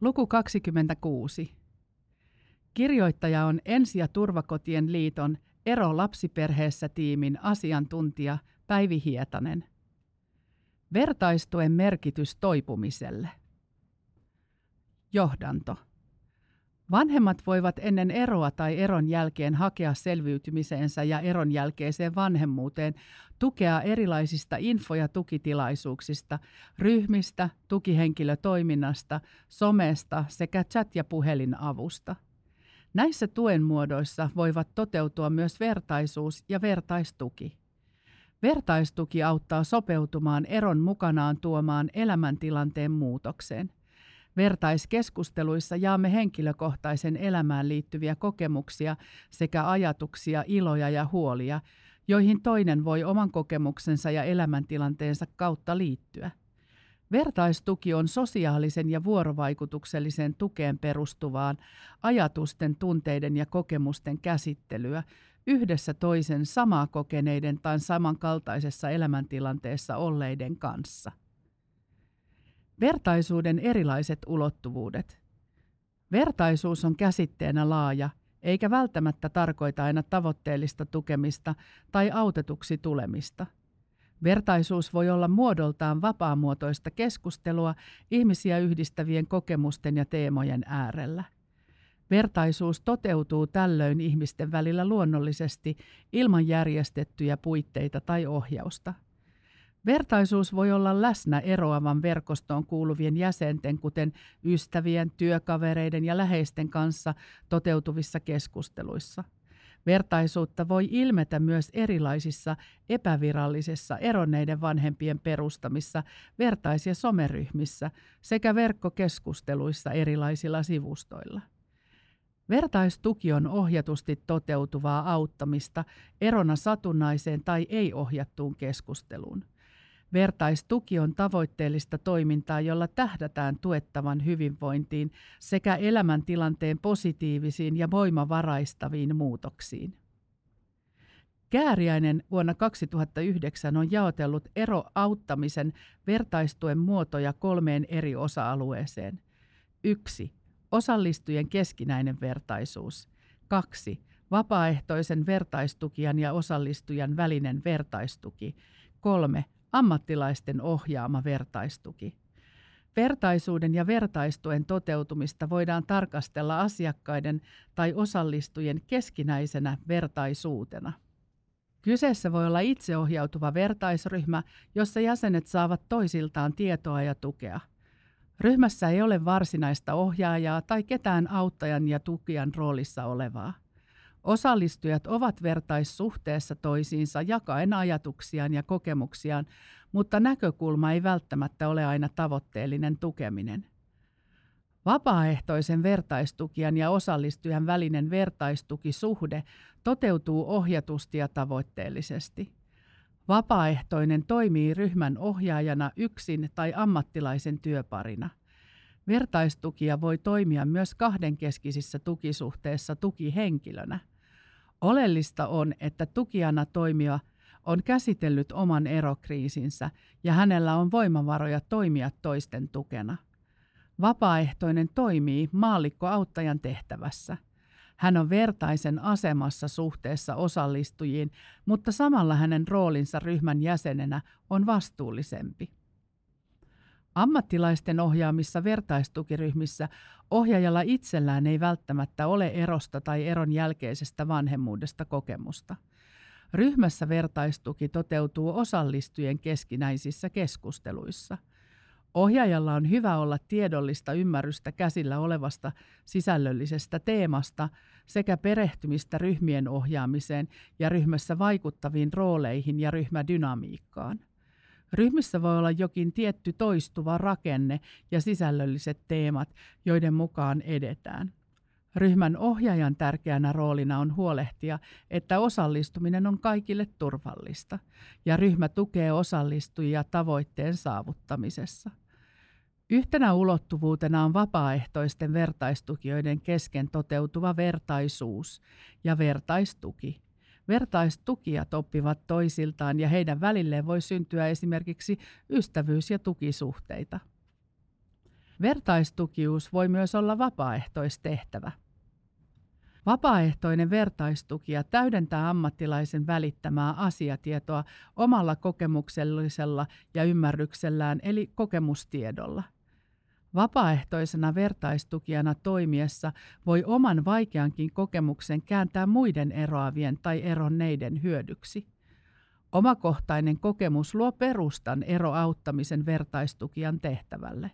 Luku 26. Kirjoittaja on Ensi- ja turvakotien liiton Ero lapsiperheessä tiimin asiantuntija Päivi Hietanen. Vertaistuen merkitys toipumiselle. Johdanto. Vanhemmat voivat ennen eroa tai eron jälkeen hakea selviytymiseensä ja eron jälkeiseen vanhemmuuteen tukea erilaisista info- ja tukitilaisuuksista, ryhmistä, tukihenkilötoiminnasta, somesta sekä chat- ja puhelinavusta. Näissä tuen muodoissa voivat toteutua myös vertaisuus ja vertaistuki. Vertaistuki auttaa sopeutumaan eron mukanaan tuomaan elämäntilanteen muutokseen – Vertaiskeskusteluissa jaamme henkilökohtaisen elämään liittyviä kokemuksia sekä ajatuksia, iloja ja huolia, joihin toinen voi oman kokemuksensa ja elämäntilanteensa kautta liittyä. Vertaistuki on sosiaalisen ja vuorovaikutuksellisen tukeen perustuvaan ajatusten, tunteiden ja kokemusten käsittelyä yhdessä toisen samaa kokeneiden tai samankaltaisessa elämäntilanteessa olleiden kanssa. Vertaisuuden erilaiset ulottuvuudet. Vertaisuus on käsitteenä laaja, eikä välttämättä tarkoita aina tavoitteellista tukemista tai autetuksi tulemista. Vertaisuus voi olla muodoltaan vapaamuotoista keskustelua ihmisiä yhdistävien kokemusten ja teemojen äärellä. Vertaisuus toteutuu tällöin ihmisten välillä luonnollisesti ilman järjestettyjä puitteita tai ohjausta. Vertaisuus voi olla läsnä eroavan verkostoon kuuluvien jäsenten, kuten ystävien, työkavereiden ja läheisten kanssa toteutuvissa keskusteluissa. Vertaisuutta voi ilmetä myös erilaisissa epävirallisissa eronneiden vanhempien perustamissa vertais- ja someryhmissä sekä verkkokeskusteluissa erilaisilla sivustoilla. Vertaistuki on ohjatusti toteutuvaa auttamista erona satunnaiseen tai ei-ohjattuun keskusteluun. Vertaistuki on tavoitteellista toimintaa, jolla tähdätään tuettavan hyvinvointiin sekä elämäntilanteen positiivisiin ja voimavaraistaviin muutoksiin. Kääriäinen vuonna 2009 on jaotellut eroauttamisen vertaistuen muotoja kolmeen eri osa-alueeseen. 1. Osallistujien keskinäinen vertaisuus. 2. Vapaaehtoisen vertaistukijan ja osallistujan välinen vertaistuki. 3 ammattilaisten ohjaama vertaistuki. Vertaisuuden ja vertaistuen toteutumista voidaan tarkastella asiakkaiden tai osallistujien keskinäisenä vertaisuutena. Kyseessä voi olla itseohjautuva vertaisryhmä, jossa jäsenet saavat toisiltaan tietoa ja tukea. Ryhmässä ei ole varsinaista ohjaajaa tai ketään auttajan ja tukijan roolissa olevaa. Osallistujat ovat vertaissuhteessa toisiinsa jakaen ajatuksiaan ja kokemuksiaan, mutta näkökulma ei välttämättä ole aina tavoitteellinen tukeminen. Vapaaehtoisen vertaistukijan ja osallistujan välinen vertaistukisuhde toteutuu ohjatusti ja tavoitteellisesti. Vapaaehtoinen toimii ryhmän ohjaajana yksin tai ammattilaisen työparina. Vertaistukija voi toimia myös kahdenkeskisissä tukisuhteissa tukihenkilönä. Oleellista on, että tukijana toimija on käsitellyt oman erokriisinsä ja hänellä on voimavaroja toimia toisten tukena. Vapaaehtoinen toimii maallikko-auttajan tehtävässä. Hän on vertaisen asemassa suhteessa osallistujiin, mutta samalla hänen roolinsa ryhmän jäsenenä on vastuullisempi. Ammattilaisten ohjaamissa vertaistukiryhmissä ohjaajalla itsellään ei välttämättä ole erosta tai eron jälkeisestä vanhemmuudesta kokemusta. Ryhmässä vertaistuki toteutuu osallistujien keskinäisissä keskusteluissa. Ohjaajalla on hyvä olla tiedollista ymmärrystä käsillä olevasta sisällöllisestä teemasta sekä perehtymistä ryhmien ohjaamiseen ja ryhmässä vaikuttaviin rooleihin ja ryhmädynamiikkaan. Ryhmissä voi olla jokin tietty toistuva rakenne ja sisällölliset teemat, joiden mukaan edetään. Ryhmän ohjaajan tärkeänä roolina on huolehtia, että osallistuminen on kaikille turvallista ja ryhmä tukee osallistujia tavoitteen saavuttamisessa. Yhtenä ulottuvuutena on vapaaehtoisten vertaistukijoiden kesken toteutuva vertaisuus ja vertaistuki – Vertaistukijat oppivat toisiltaan ja heidän välilleen voi syntyä esimerkiksi ystävyys- ja tukisuhteita. Vertaistukius voi myös olla vapaaehtoistehtävä. Vapaaehtoinen vertaistukija täydentää ammattilaisen välittämää asiatietoa omalla kokemuksellisella ja ymmärryksellään eli kokemustiedolla. Vapaaehtoisena vertaistukijana toimiessa voi oman vaikeankin kokemuksen kääntää muiden eroavien tai eronneiden hyödyksi. Omakohtainen kokemus luo perustan eroauttamisen vertaistukijan tehtävälle.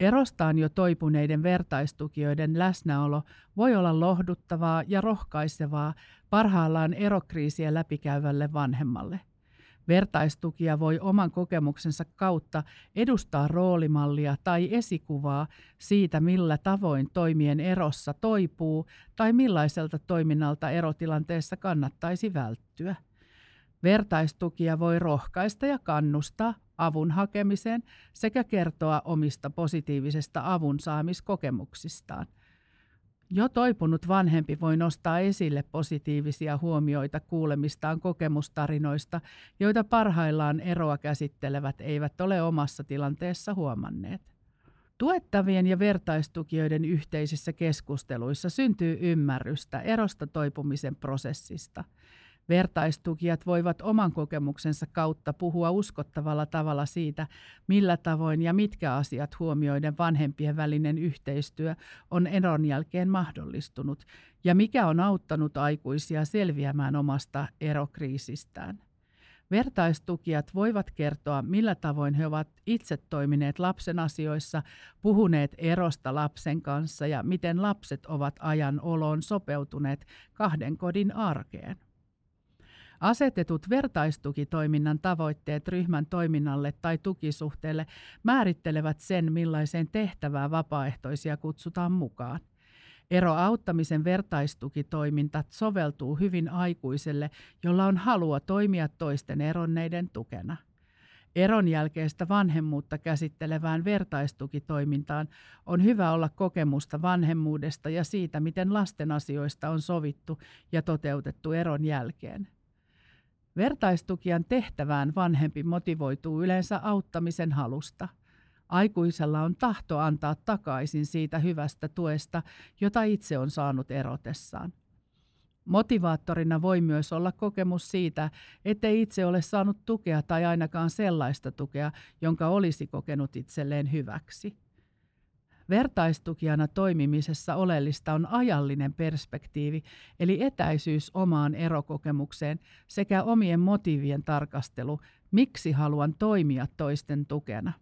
Erostaan jo toipuneiden vertaistukijoiden läsnäolo voi olla lohduttavaa ja rohkaisevaa parhaillaan erokriisiä läpikäyvälle vanhemmalle. Vertaistukija voi oman kokemuksensa kautta edustaa roolimallia tai esikuvaa siitä, millä tavoin toimien erossa toipuu tai millaiselta toiminnalta erotilanteessa kannattaisi välttyä. Vertaistukija voi rohkaista ja kannustaa avun hakemiseen sekä kertoa omista positiivisesta avun saamiskokemuksistaan. Jo toipunut vanhempi voi nostaa esille positiivisia huomioita kuulemistaan kokemustarinoista, joita parhaillaan eroa käsittelevät eivät ole omassa tilanteessa huomanneet. Tuettavien ja vertaistukijoiden yhteisissä keskusteluissa syntyy ymmärrystä erosta toipumisen prosessista – Vertaistukijat voivat oman kokemuksensa kautta puhua uskottavalla tavalla siitä, millä tavoin ja mitkä asiat huomioiden vanhempien välinen yhteistyö on eron jälkeen mahdollistunut ja mikä on auttanut aikuisia selviämään omasta erokriisistään. Vertaistukijat voivat kertoa, millä tavoin he ovat itse toimineet lapsen asioissa, puhuneet erosta lapsen kanssa ja miten lapset ovat ajan oloon sopeutuneet kahden kodin arkeen. Asetetut vertaistukitoiminnan tavoitteet ryhmän toiminnalle tai tukisuhteelle määrittelevät sen, millaiseen tehtävään vapaaehtoisia kutsutaan mukaan. Ero auttamisen vertaistukitoiminta soveltuu hyvin aikuiselle, jolla on halua toimia toisten eronneiden tukena. Eron jälkeistä vanhemmuutta käsittelevään vertaistukitoimintaan on hyvä olla kokemusta vanhemmuudesta ja siitä, miten lasten asioista on sovittu ja toteutettu eron jälkeen. Vertaistukijan tehtävään vanhempi motivoituu yleensä auttamisen halusta. Aikuisella on tahto antaa takaisin siitä hyvästä tuesta, jota itse on saanut erotessaan. Motivaattorina voi myös olla kokemus siitä, ettei itse ole saanut tukea tai ainakaan sellaista tukea, jonka olisi kokenut itselleen hyväksi. Vertaistukijana toimimisessa oleellista on ajallinen perspektiivi, eli etäisyys omaan erokokemukseen sekä omien motiivien tarkastelu, miksi haluan toimia toisten tukena.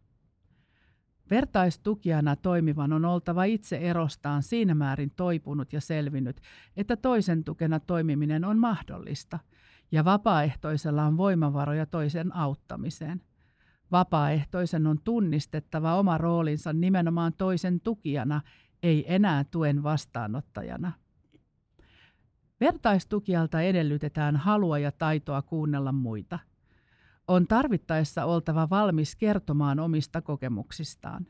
Vertaistukijana toimivan on oltava itse erostaan siinä määrin toipunut ja selvinnyt, että toisen tukena toimiminen on mahdollista, ja vapaaehtoisella on voimavaroja toisen auttamiseen. Vapaaehtoisen on tunnistettava oma roolinsa nimenomaan toisen tukijana, ei enää tuen vastaanottajana. Vertaistukijalta edellytetään halua ja taitoa kuunnella muita. On tarvittaessa oltava valmis kertomaan omista kokemuksistaan.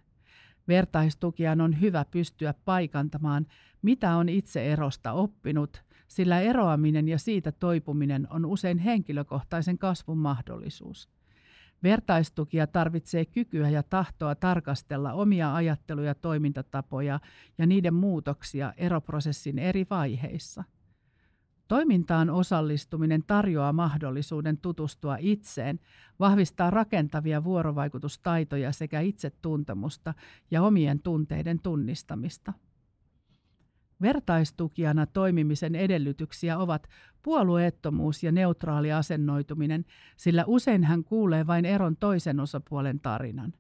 Vertaistukijan on hyvä pystyä paikantamaan, mitä on itse erosta oppinut, sillä eroaminen ja siitä toipuminen on usein henkilökohtaisen kasvun mahdollisuus. Vertaistukija tarvitsee kykyä ja tahtoa tarkastella omia ajattelu- ja toimintatapoja ja niiden muutoksia eroprosessin eri vaiheissa. Toimintaan osallistuminen tarjoaa mahdollisuuden tutustua itseen, vahvistaa rakentavia vuorovaikutustaitoja sekä itsetuntemusta ja omien tunteiden tunnistamista. Vertaistukijana toimimisen edellytyksiä ovat puolueettomuus ja neutraali asennoituminen, sillä usein hän kuulee vain eron toisen osapuolen tarinan.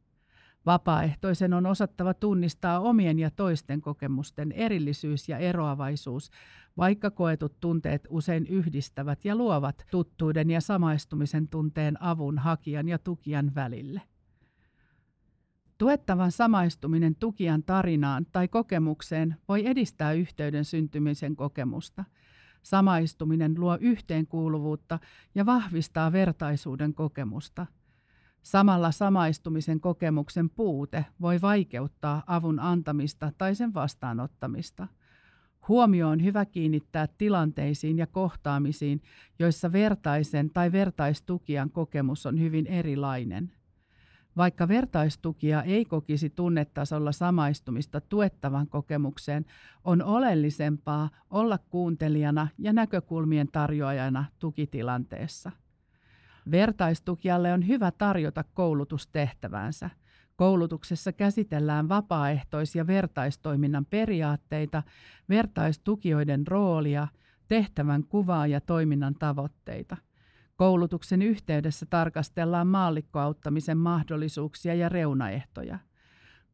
Vapaaehtoisen on osattava tunnistaa omien ja toisten kokemusten erillisyys ja eroavaisuus, vaikka koetut tunteet usein yhdistävät ja luovat tuttuuden ja samaistumisen tunteen avun hakijan ja tukijan välille. Tuettavan samaistuminen tukijan tarinaan tai kokemukseen voi edistää yhteyden syntymisen kokemusta. Samaistuminen luo yhteenkuuluvuutta ja vahvistaa vertaisuuden kokemusta. Samalla samaistumisen kokemuksen puute voi vaikeuttaa avun antamista tai sen vastaanottamista. Huomio on hyvä kiinnittää tilanteisiin ja kohtaamisiin, joissa vertaisen tai vertaistukijan kokemus on hyvin erilainen. Vaikka vertaistukija ei kokisi tunnetasolla samaistumista tuettavan kokemukseen, on oleellisempaa olla kuuntelijana ja näkökulmien tarjoajana tukitilanteessa. Vertaistukijalle on hyvä tarjota koulutustehtävänsä. Koulutuksessa käsitellään vapaaehtois- ja vertaistoiminnan periaatteita, vertaistukijoiden roolia, tehtävän kuvaa ja toiminnan tavoitteita – Koulutuksen yhteydessä tarkastellaan maallikkoauttamisen mahdollisuuksia ja reunaehtoja.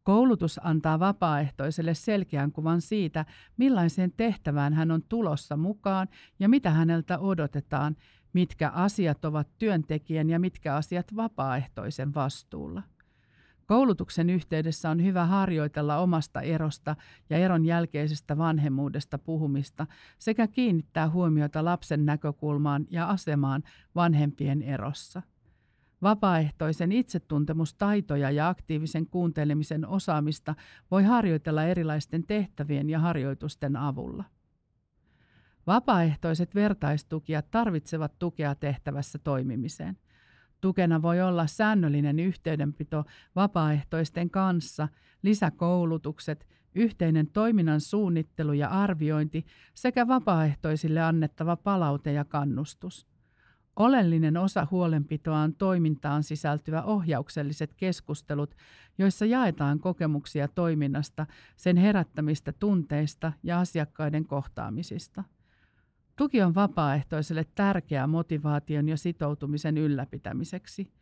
Koulutus antaa vapaaehtoiselle selkeän kuvan siitä, millaiseen tehtävään hän on tulossa mukaan ja mitä häneltä odotetaan, mitkä asiat ovat työntekijän ja mitkä asiat vapaaehtoisen vastuulla. Koulutuksen yhteydessä on hyvä harjoitella omasta erosta ja eron jälkeisestä vanhemmuudesta puhumista sekä kiinnittää huomiota lapsen näkökulmaan ja asemaan vanhempien erossa. Vapaaehtoisen itsetuntemustaitoja ja aktiivisen kuuntelemisen osaamista voi harjoitella erilaisten tehtävien ja harjoitusten avulla. Vapaaehtoiset vertaistukijat tarvitsevat tukea tehtävässä toimimiseen. Tukena voi olla säännöllinen yhteydenpito vapaaehtoisten kanssa, lisäkoulutukset, yhteinen toiminnan suunnittelu ja arviointi sekä vapaaehtoisille annettava palaute ja kannustus. Oleellinen osa huolenpitoa on toimintaan sisältyvä ohjaukselliset keskustelut, joissa jaetaan kokemuksia toiminnasta, sen herättämistä tunteista ja asiakkaiden kohtaamisista. Tuki on vapaaehtoiselle tärkeä motivaation ja sitoutumisen ylläpitämiseksi.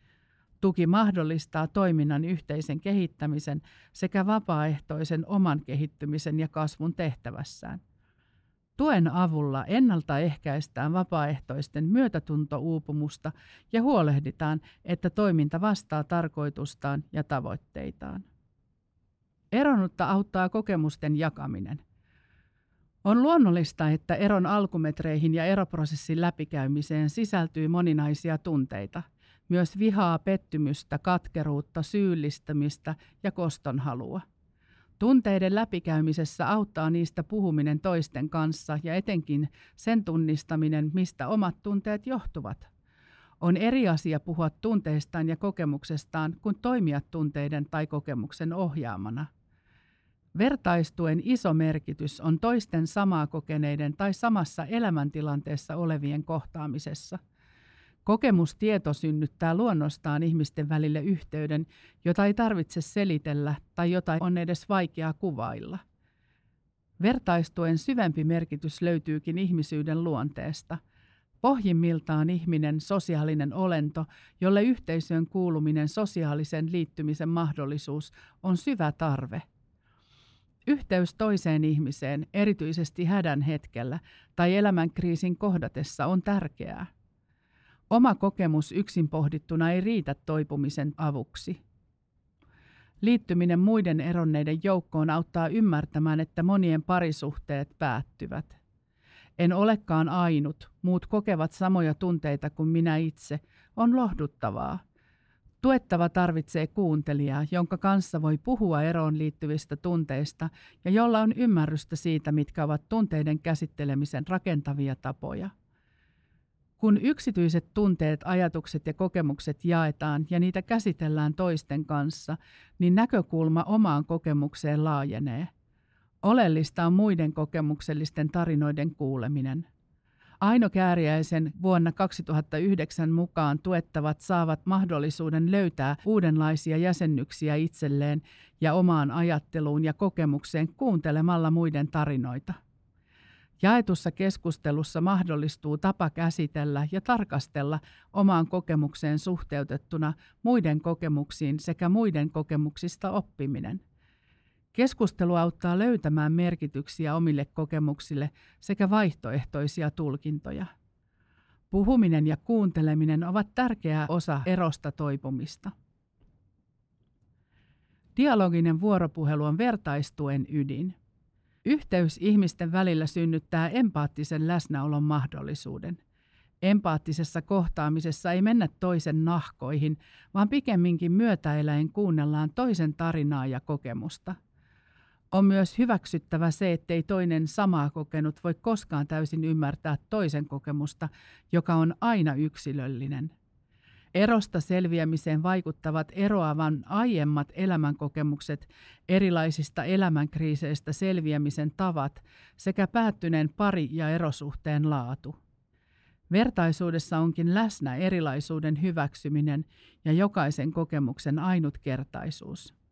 Tuki mahdollistaa toiminnan yhteisen kehittämisen sekä vapaaehtoisen oman kehittymisen ja kasvun tehtävässään. Tuen avulla ennaltaehkäistään vapaaehtoisten myötätuntouupumusta ja huolehditaan, että toiminta vastaa tarkoitustaan ja tavoitteitaan. Eronutta auttaa kokemusten jakaminen – on luonnollista, että eron alkumetreihin ja eroprosessin läpikäymiseen sisältyy moninaisia tunteita, myös vihaa, pettymystä, katkeruutta, syyllistämistä ja kostonhalua. Tunteiden läpikäymisessä auttaa niistä puhuminen toisten kanssa ja etenkin sen tunnistaminen, mistä omat tunteet johtuvat. On eri asia puhua tunteistaan ja kokemuksestaan kuin toimia tunteiden tai kokemuksen ohjaamana – Vertaistuen iso merkitys on toisten samaa kokeneiden tai samassa elämäntilanteessa olevien kohtaamisessa. Kokemustieto synnyttää luonnostaan ihmisten välille yhteyden, jota ei tarvitse selitellä tai jota on edes vaikea kuvailla. Vertaistuen syvempi merkitys löytyykin ihmisyyden luonteesta. Pohjimmiltaan ihminen sosiaalinen olento, jolle yhteisöön kuuluminen sosiaalisen liittymisen mahdollisuus on syvä tarve – Yhteys toiseen ihmiseen, erityisesti hädän hetkellä tai elämänkriisin kohdatessa, on tärkeää. Oma kokemus yksin pohdittuna ei riitä toipumisen avuksi. Liittyminen muiden eronneiden joukkoon auttaa ymmärtämään, että monien parisuhteet päättyvät. En olekaan ainut, muut kokevat samoja tunteita kuin minä itse, on lohduttavaa. Tuettava tarvitsee kuuntelijaa, jonka kanssa voi puhua eroon liittyvistä tunteista ja jolla on ymmärrystä siitä, mitkä ovat tunteiden käsittelemisen rakentavia tapoja. Kun yksityiset tunteet, ajatukset ja kokemukset jaetaan ja niitä käsitellään toisten kanssa, niin näkökulma omaan kokemukseen laajenee. Oleellista on muiden kokemuksellisten tarinoiden kuuleminen. Aino Kääriäisen vuonna 2009 mukaan tuettavat saavat mahdollisuuden löytää uudenlaisia jäsennyksiä itselleen ja omaan ajatteluun ja kokemukseen kuuntelemalla muiden tarinoita. Jaetussa keskustelussa mahdollistuu tapa käsitellä ja tarkastella omaan kokemukseen suhteutettuna muiden kokemuksiin sekä muiden kokemuksista oppiminen – Keskustelu auttaa löytämään merkityksiä omille kokemuksille sekä vaihtoehtoisia tulkintoja. Puhuminen ja kuunteleminen ovat tärkeä osa erosta toipumista. Dialoginen vuoropuhelu on vertaistuen ydin. Yhteys ihmisten välillä synnyttää empaattisen läsnäolon mahdollisuuden. Empaattisessa kohtaamisessa ei mennä toisen nahkoihin, vaan pikemminkin myötäeläin kuunnellaan toisen tarinaa ja kokemusta – on myös hyväksyttävä se, ettei toinen samaa kokenut voi koskaan täysin ymmärtää toisen kokemusta, joka on aina yksilöllinen. Erosta selviämiseen vaikuttavat eroavan aiemmat elämänkokemukset, erilaisista elämänkriiseistä selviämisen tavat sekä päättyneen pari- ja erosuhteen laatu. Vertaisuudessa onkin läsnä erilaisuuden hyväksyminen ja jokaisen kokemuksen ainutkertaisuus.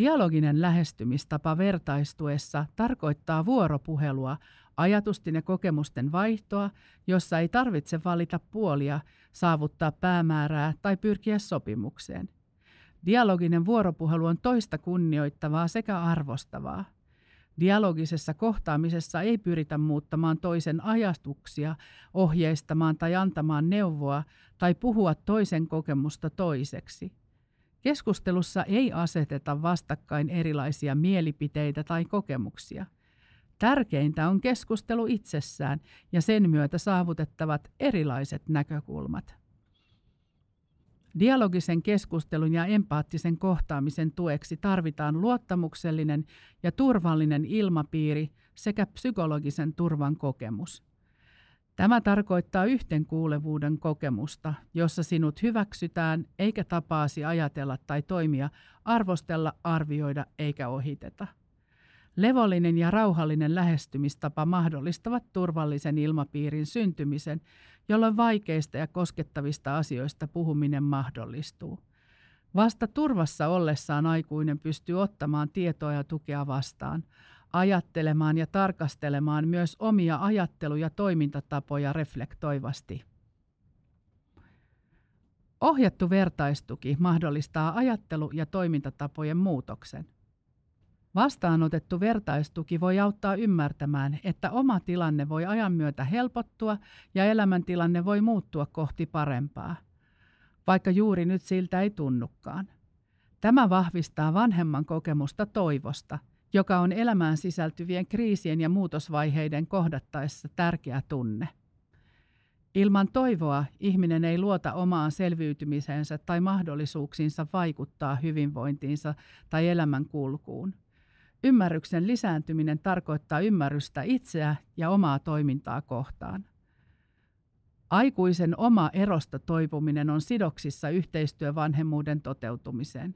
Dialoginen lähestymistapa vertaistuessa tarkoittaa vuoropuhelua, ajatusten ja kokemusten vaihtoa, jossa ei tarvitse valita puolia, saavuttaa päämäärää tai pyrkiä sopimukseen. Dialoginen vuoropuhelu on toista kunnioittavaa sekä arvostavaa. Dialogisessa kohtaamisessa ei pyritä muuttamaan toisen ajatuksia, ohjeistamaan tai antamaan neuvoa tai puhua toisen kokemusta toiseksi. Keskustelussa ei aseteta vastakkain erilaisia mielipiteitä tai kokemuksia. Tärkeintä on keskustelu itsessään ja sen myötä saavutettavat erilaiset näkökulmat. Dialogisen keskustelun ja empaattisen kohtaamisen tueksi tarvitaan luottamuksellinen ja turvallinen ilmapiiri sekä psykologisen turvan kokemus. Tämä tarkoittaa yhteenkuulevuuden kokemusta, jossa sinut hyväksytään eikä tapaasi ajatella tai toimia, arvostella, arvioida eikä ohiteta. Levollinen ja rauhallinen lähestymistapa mahdollistavat turvallisen ilmapiirin syntymisen, jolloin vaikeista ja koskettavista asioista puhuminen mahdollistuu. Vasta turvassa ollessaan aikuinen pystyy ottamaan tietoa ja tukea vastaan, ajattelemaan ja tarkastelemaan myös omia ajattelu- ja toimintatapoja reflektoivasti. Ohjattu vertaistuki mahdollistaa ajattelu- ja toimintatapojen muutoksen. Vastaanotettu vertaistuki voi auttaa ymmärtämään, että oma tilanne voi ajan myötä helpottua ja elämäntilanne voi muuttua kohti parempaa, vaikka juuri nyt siltä ei tunnukaan. Tämä vahvistaa vanhemman kokemusta toivosta, joka on elämään sisältyvien kriisien ja muutosvaiheiden kohdattaessa tärkeä tunne. Ilman toivoa ihminen ei luota omaan selviytymiseensä tai mahdollisuuksiinsa vaikuttaa hyvinvointiinsa tai elämän kulkuun. Ymmärryksen lisääntyminen tarkoittaa ymmärrystä itseä ja omaa toimintaa kohtaan. Aikuisen oma erosta toipuminen on sidoksissa yhteistyövanhemmuuden toteutumiseen.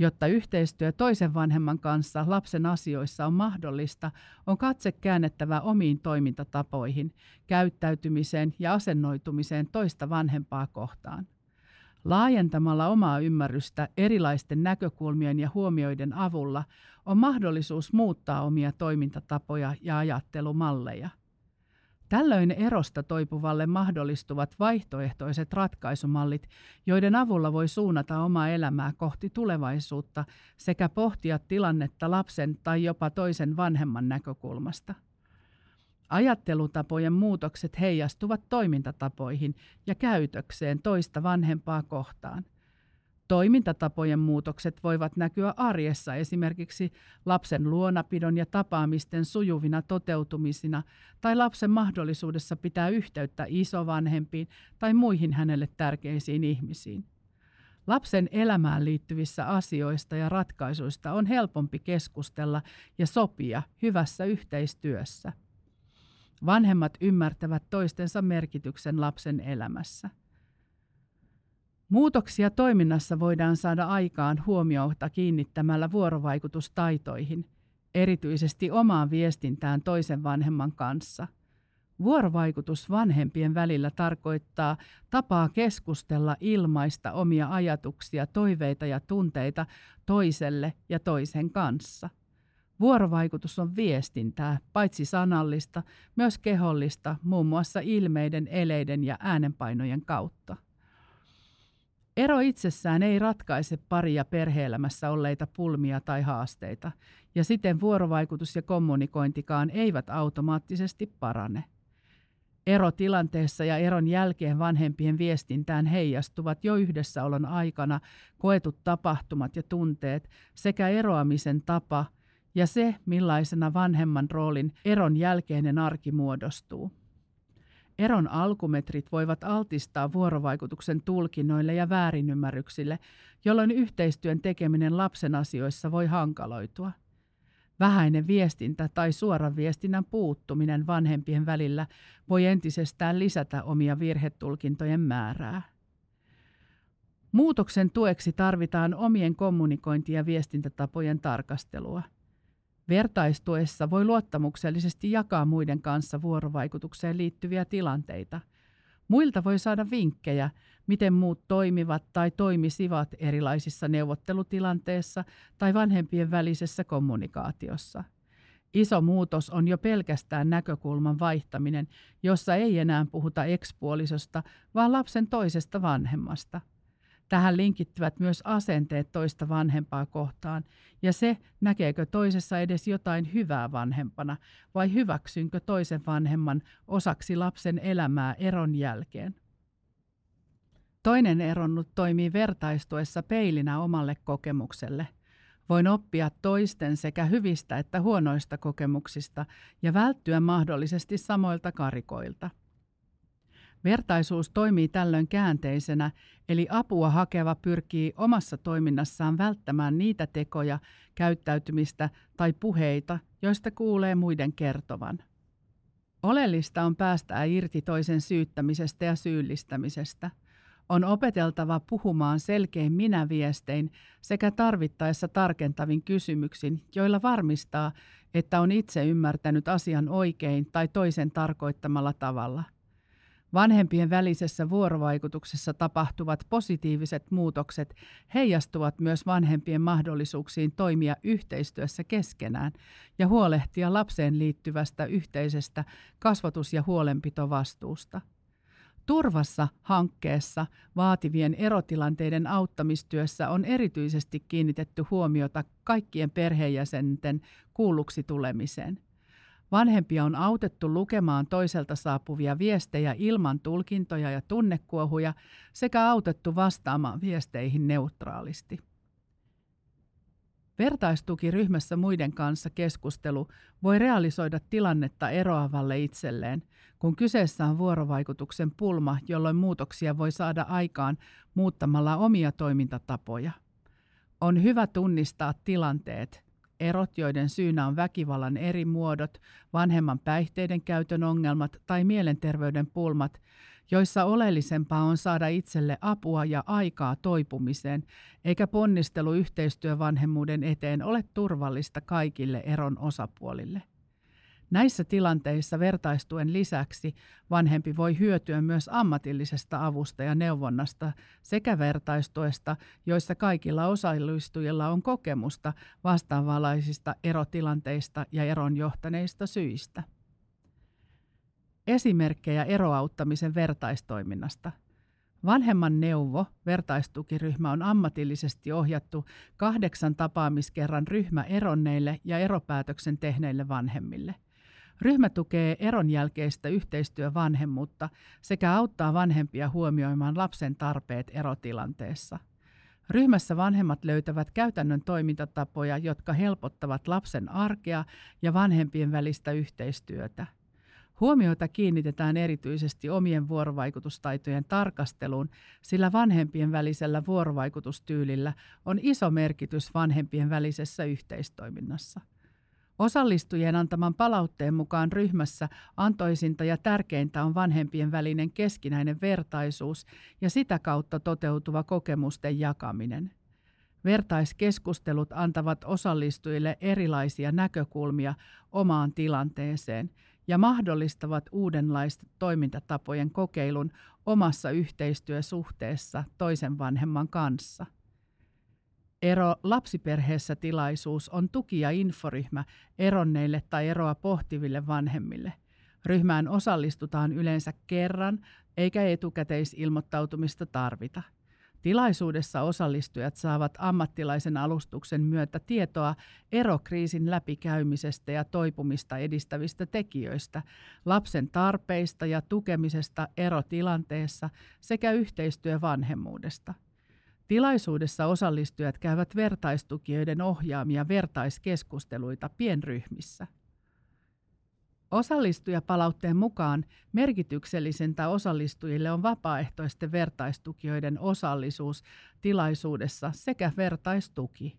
Jotta yhteistyö toisen vanhemman kanssa lapsen asioissa on mahdollista, on katse käännettävä omiin toimintatapoihin, käyttäytymiseen ja asennoitumiseen toista vanhempaa kohtaan. Laajentamalla omaa ymmärrystä erilaisten näkökulmien ja huomioiden avulla on mahdollisuus muuttaa omia toimintatapoja ja ajattelumalleja. Tällöin erosta toipuvalle mahdollistuvat vaihtoehtoiset ratkaisumallit, joiden avulla voi suunnata omaa elämää kohti tulevaisuutta sekä pohtia tilannetta lapsen tai jopa toisen vanhemman näkökulmasta. Ajattelutapojen muutokset heijastuvat toimintatapoihin ja käytökseen toista vanhempaa kohtaan. Toimintatapojen muutokset voivat näkyä arjessa esimerkiksi lapsen luonapidon ja tapaamisten sujuvina toteutumisina tai lapsen mahdollisuudessa pitää yhteyttä isovanhempiin tai muihin hänelle tärkeisiin ihmisiin. Lapsen elämään liittyvissä asioista ja ratkaisuista on helpompi keskustella ja sopia hyvässä yhteistyössä. Vanhemmat ymmärtävät toistensa merkityksen lapsen elämässä. Muutoksia toiminnassa voidaan saada aikaan huomiota kiinnittämällä vuorovaikutustaitoihin, erityisesti omaan viestintään toisen vanhemman kanssa. Vuorovaikutus vanhempien välillä tarkoittaa tapaa keskustella, ilmaista omia ajatuksia, toiveita ja tunteita toiselle ja toisen kanssa – Vuorovaikutus on viestintää, paitsi sanallista, myös kehollista, muun muassa ilmeiden, eleiden ja äänenpainojen kautta. Ero itsessään ei ratkaise pari- ja perheelämässä olleita pulmia tai haasteita, ja siten vuorovaikutus ja kommunikointikaan eivät automaattisesti parane. Erotilanteessa ja eron jälkeen vanhempien viestintään heijastuvat jo yhdessäolon aikana koetut tapahtumat ja tunteet sekä eroamisen tapa – ja se, millaisena vanhemman roolin eron jälkeinen arki muodostuu. Eron alkumetrit voivat altistaa vuorovaikutuksen tulkinnoille ja väärinymmärryksille, jolloin yhteistyön tekeminen lapsen asioissa voi hankaloitua. Vähäinen viestintä tai suoran viestinnän puuttuminen vanhempien välillä voi entisestään lisätä omia virhetulkintojen määrää. Muutoksen tueksi tarvitaan omien kommunikointi- ja viestintätapojen tarkastelua. Vertaistuessa voi luottamuksellisesti jakaa muiden kanssa vuorovaikutukseen liittyviä tilanteita. Muilta voi saada vinkkejä, miten muut toimivat tai toimisivat erilaisissa neuvottelutilanteissa tai vanhempien välisessä kommunikaatiossa. Iso muutos on jo pelkästään näkökulman vaihtaminen, jossa ei enää puhuta ekspuolisosta, vaan lapsen toisesta vanhemmasta – Tähän linkittyvät myös asenteet toista vanhempaa kohtaan ja se, näkeekö toisessa edes jotain hyvää vanhempana vai hyväksynkö toisen vanhemman osaksi lapsen elämää eron jälkeen. Toinen eronnut toimii vertaistuessa peilinä omalle kokemukselle. Voin oppia toisten sekä hyvistä että huonoista kokemuksista ja välttyä mahdollisesti samoilta karikoilta. Vertaisuus toimii tällöin käänteisenä, eli apua hakeva pyrkii omassa toiminnassaan välttämään niitä tekoja, käyttäytymistä tai puheita, joista kuulee muiden kertovan. Oleellista on päästä irti toisen syyttämisestä ja syyllistämisestä. On opeteltava puhumaan selkein minäviestein sekä tarvittaessa tarkentavin kysymyksin, joilla varmistaa, että on itse ymmärtänyt asian oikein tai toisen tarkoittamalla tavalla – Vanhempien välisessä vuorovaikutuksessa tapahtuvat positiiviset muutokset heijastuvat myös vanhempien mahdollisuuksiin toimia yhteistyössä keskenään ja huolehtia lapseen liittyvästä yhteisestä kasvatus- ja huolenpitovastuusta. Turvassa hankkeessa vaativien erotilanteiden auttamistyössä on erityisesti kiinnitetty huomiota kaikkien perheenjäsenten kuulluksi tulemiseen – Vanhempia on autettu lukemaan toiselta saapuvia viestejä ilman tulkintoja ja tunnekuohuja sekä autettu vastaamaan viesteihin neutraalisti. Vertaistukiryhmässä muiden kanssa keskustelu voi realisoida tilannetta eroavalle itselleen, kun kyseessä on vuorovaikutuksen pulma, jolloin muutoksia voi saada aikaan muuttamalla omia toimintatapoja. On hyvä tunnistaa tilanteet, erot, joiden syynä on väkivallan eri muodot, vanhemman päihteiden käytön ongelmat tai mielenterveyden pulmat, joissa oleellisempaa on saada itselle apua ja aikaa toipumiseen, eikä ponnistelu yhteistyövanhemmuuden eteen ole turvallista kaikille eron osapuolille. Näissä tilanteissa vertaistuen lisäksi vanhempi voi hyötyä myös ammatillisesta avusta ja neuvonnasta sekä vertaistuesta, joissa kaikilla osallistujilla on kokemusta vastaavanlaisista erotilanteista ja eron johtaneista syistä. Esimerkkejä eroauttamisen vertaistoiminnasta. Vanhemman neuvo, vertaistukiryhmä, on ammatillisesti ohjattu kahdeksan tapaamiskerran ryhmä eronneille ja eropäätöksen tehneille vanhemmille – Ryhmä tukee eron jälkeistä yhteistyövanhemmuutta sekä auttaa vanhempia huomioimaan lapsen tarpeet erotilanteessa. Ryhmässä vanhemmat löytävät käytännön toimintatapoja, jotka helpottavat lapsen arkea ja vanhempien välistä yhteistyötä. Huomiota kiinnitetään erityisesti omien vuorovaikutustaitojen tarkasteluun, sillä vanhempien välisellä vuorovaikutustyylillä on iso merkitys vanhempien välisessä yhteistoiminnassa. Osallistujien antaman palautteen mukaan ryhmässä antoisinta ja tärkeintä on vanhempien välinen keskinäinen vertaisuus ja sitä kautta toteutuva kokemusten jakaminen. Vertaiskeskustelut antavat osallistujille erilaisia näkökulmia omaan tilanteeseen ja mahdollistavat uudenlaista toimintatapojen kokeilun omassa yhteistyösuhteessa toisen vanhemman kanssa – Ero lapsiperheessä tilaisuus on tuki- ja inforyhmä eronneille tai eroa pohtiville vanhemmille. Ryhmään osallistutaan yleensä kerran, eikä etukäteisilmoittautumista tarvita. Tilaisuudessa osallistujat saavat ammattilaisen alustuksen myötä tietoa erokriisin läpikäymisestä ja toipumista edistävistä tekijöistä, lapsen tarpeista ja tukemisesta erotilanteessa sekä yhteistyövanhemmuudesta. Tilaisuudessa osallistujat käyvät vertaistukijoiden ohjaamia vertaiskeskusteluita pienryhmissä. Osallistujapalautteen mukaan merkityksellisintä osallistujille on vapaaehtoisten vertaistukijoiden osallisuus tilaisuudessa sekä vertaistuki.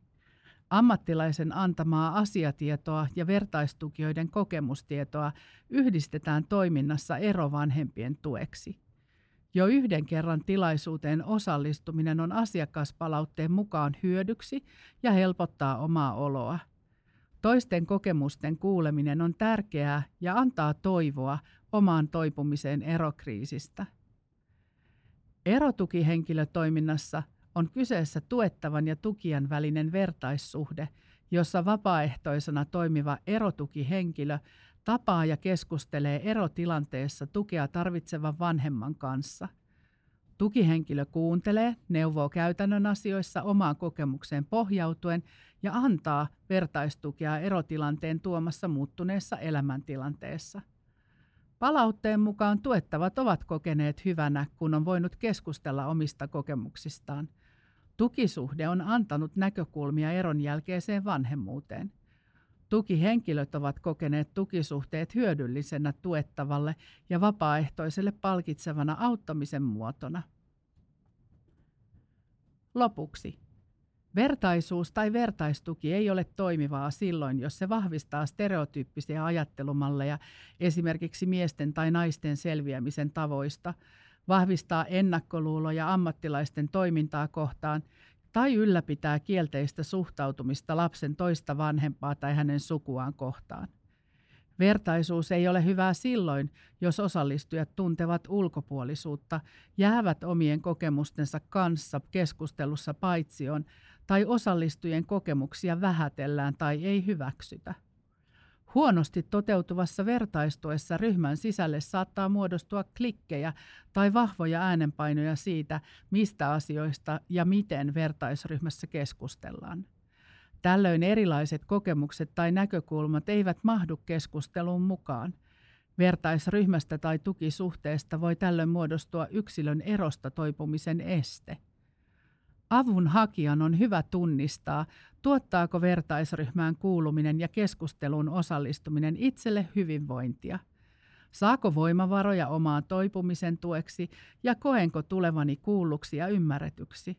Ammattilaisen antamaa asiatietoa ja vertaistukijoiden kokemustietoa yhdistetään toiminnassa erovanhempien tueksi. Jo yhden kerran tilaisuuteen osallistuminen on asiakaspalautteen mukaan hyödyksi ja helpottaa omaa oloa. Toisten kokemusten kuuleminen on tärkeää ja antaa toivoa omaan toipumiseen erokriisistä. Erotukihenkilötoiminnassa on kyseessä tuettavan ja tukijan välinen vertaissuhde, jossa vapaaehtoisena toimiva erotukihenkilö tapaa ja keskustelee erotilanteessa tukea tarvitsevan vanhemman kanssa. Tukihenkilö kuuntelee, neuvoo käytännön asioissa omaan kokemukseen pohjautuen ja antaa vertaistukea erotilanteen tuomassa muuttuneessa elämäntilanteessa. Palautteen mukaan tuettavat ovat kokeneet hyvänä, kun on voinut keskustella omista kokemuksistaan. Tukisuhde on antanut näkökulmia eron jälkeiseen vanhemmuuteen. Tukihenkilöt ovat kokeneet tukisuhteet hyödyllisenä tuettavalle ja vapaaehtoiselle palkitsevana auttamisen muotona. Lopuksi. Vertaisuus tai vertaistuki ei ole toimivaa silloin, jos se vahvistaa stereotyyppisiä ajattelumalleja esimerkiksi miesten tai naisten selviämisen tavoista, vahvistaa ennakkoluuloja ammattilaisten toimintaa kohtaan tai ylläpitää kielteistä suhtautumista lapsen toista vanhempaa tai hänen sukuaan kohtaan. Vertaisuus ei ole hyvää silloin, jos osallistujat tuntevat ulkopuolisuutta, jäävät omien kokemustensa kanssa keskustelussa paitsioon tai osallistujien kokemuksia vähätellään tai ei hyväksytä. Huonosti toteutuvassa vertaistuessa ryhmän sisälle saattaa muodostua klikkejä tai vahvoja äänenpainoja siitä, mistä asioista ja miten vertaisryhmässä keskustellaan. Tällöin erilaiset kokemukset tai näkökulmat eivät mahdu keskusteluun mukaan. Vertaisryhmästä tai tukisuhteesta voi tällöin muodostua yksilön erosta toipumisen este. Avun hakijan on hyvä tunnistaa, tuottaako vertaisryhmään kuuluminen ja keskusteluun osallistuminen itselle hyvinvointia. Saako voimavaroja omaan toipumisen tueksi ja koenko tulevani kuulluksi ja ymmärretyksi?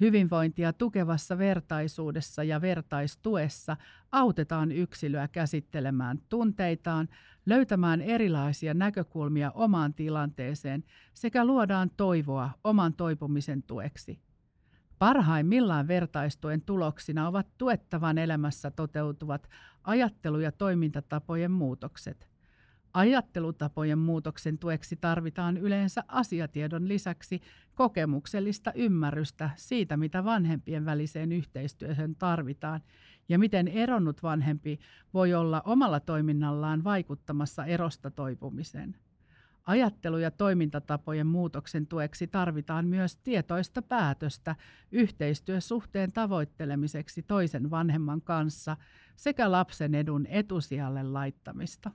Hyvinvointia tukevassa vertaisuudessa ja vertaistuessa autetaan yksilöä käsittelemään tunteitaan, löytämään erilaisia näkökulmia omaan tilanteeseen sekä luodaan toivoa oman toipumisen tueksi. Parhaimmillaan vertaistuen tuloksina ovat tuettavan elämässä toteutuvat ajattelu- ja toimintatapojen muutokset. Ajattelutapojen muutoksen tueksi tarvitaan yleensä asiatiedon lisäksi kokemuksellista ymmärrystä siitä, mitä vanhempien väliseen yhteistyöhön tarvitaan ja miten eronnut vanhempi voi olla omalla toiminnallaan vaikuttamassa erosta toipumiseen. Ajattelu- ja toimintatapojen muutoksen tueksi tarvitaan myös tietoista päätöstä yhteistyösuhteen tavoittelemiseksi toisen vanhemman kanssa sekä lapsen edun etusijalle laittamista.